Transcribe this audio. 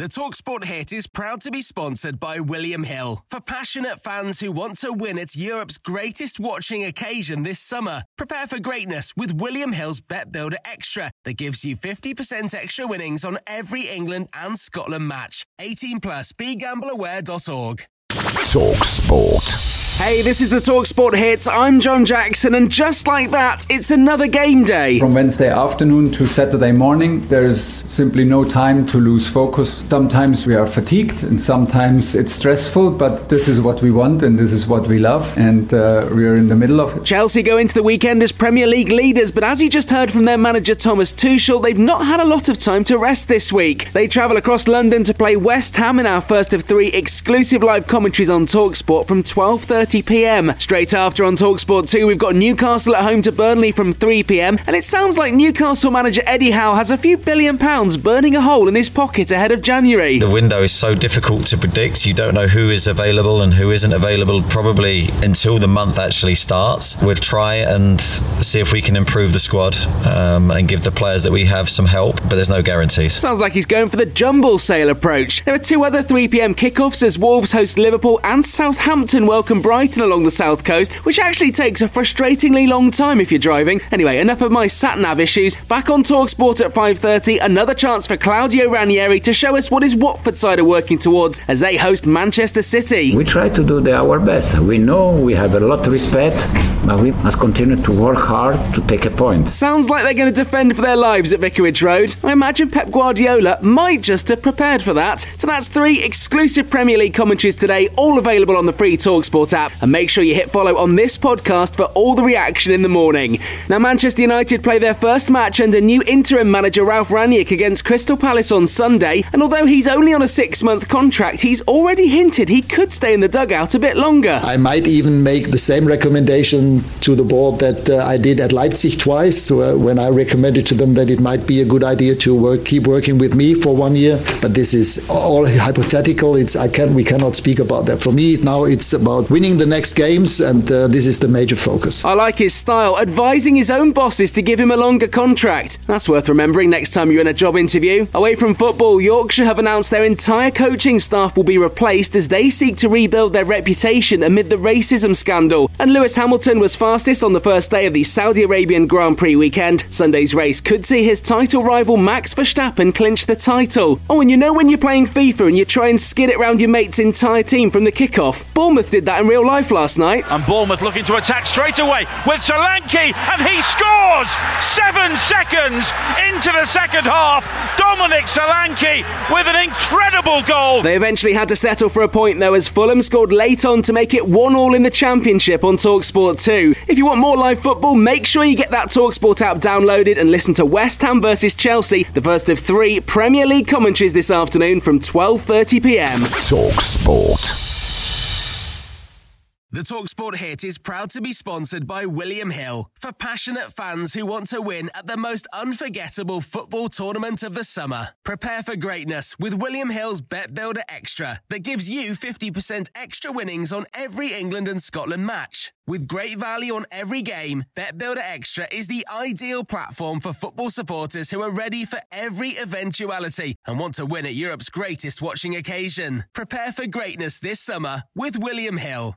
The Talksport hit is proud to be sponsored by William Hill. For passionate fans who want to win at Europe's greatest watching occasion this summer, prepare for greatness with William Hill's Bet Builder Extra that gives you 50% extra winnings on every England and Scotland match. 18 plus begambleaware.org. Talk Sport. Hey, this is the Talksport hit. I'm John Jackson, and just like that, it's another game day. From Wednesday afternoon to Saturday morning, there's simply no time to lose focus. Sometimes we are fatigued, and sometimes it's stressful, but this is what we want, and this is what we love, and uh, we're in the middle of it. Chelsea go into the weekend as Premier League leaders, but as you just heard from their manager Thomas Tuchel, they've not had a lot of time to rest this week. They travel across London to play West Ham in our first of three exclusive live commentaries on Talksport from 12:30 pm. Straight after on Talksport 2, we've got Newcastle at home to Burnley from 3 pm, and it sounds like Newcastle manager Eddie Howe has a few billion pounds burning a hole in his pocket ahead of January. The window is so difficult to predict. You don't know who is available and who isn't available probably until the month actually starts. We'll try and see if we can improve the squad um, and give the players that we have some help, but there's no guarantees. Sounds like he's going for the jumble sale approach. There are two other 3 pm kickoffs as Wolves host Liverpool and Southampton welcome Brighton Brighton along the south coast, which actually takes a frustratingly long time if you're driving. Anyway, enough of my sat nav issues. Back on Talksport at 5:30, another chance for Claudio Ranieri to show us what his Watford side are working towards as they host Manchester City. We try to do the, our best. We know we have a lot of respect, but we must continue to work hard to take a point. Sounds like they're going to defend for their lives at Vicarage Road. I imagine Pep Guardiola might just have prepared for that. So that's three exclusive Premier League commentaries today, all available on the free Talksport app. And make sure you hit follow on this podcast for all the reaction in the morning. Now, Manchester United play their first match under new interim manager Ralf Rangnick against Crystal Palace on Sunday. And although he's only on a six month contract, he's already hinted he could stay in the dugout a bit longer. I might even make the same recommendation to the board that uh, I did at Leipzig twice uh, when I recommended to them that it might be a good idea to work, keep working with me for one year. But this is all hypothetical. It's I can we cannot speak about that. For me now, it's about winning the next games, and uh, this is the major focus. I like his style, advising his own bosses to give him a longer contract. That's worth remembering next time you're in a job interview. Away from football, Yorkshire have announced their entire coaching staff will be replaced as they seek to rebuild their reputation amid the racism scandal. And Lewis Hamilton was fastest on the first day of the Saudi Arabian Grand Prix weekend. Sunday's race could see his title rival Max Verstappen clinch the title. Oh, and you know when you're playing FIFA and you try and skid it round your mate's entire team from the kickoff? Bournemouth did that in real life last night. And Bournemouth looking to attack straight away with Solanke, and he scores! Seven seconds into the second half. Dominic Solanke with an incredible goal. They eventually had to settle for a point though as Fulham scored late on to make it 1 all in the Championship on Talksport 2. If you want more live football, make sure you get that Talksport app downloaded and listen to West Ham versus Chelsea, the first of three Premier League commentaries this afternoon from 12:30 p.m. Talksport. The Talksport hit is proud to be sponsored by William Hill for passionate fans who want to win at the most unforgettable football tournament of the summer. Prepare for greatness with William Hill's Bet Builder Extra that gives you 50% extra winnings on every England and Scotland match. With great value on every game, Bet Builder Extra is the ideal platform for football supporters who are ready for every eventuality and want to win at Europe's greatest watching occasion. Prepare for greatness this summer with William Hill.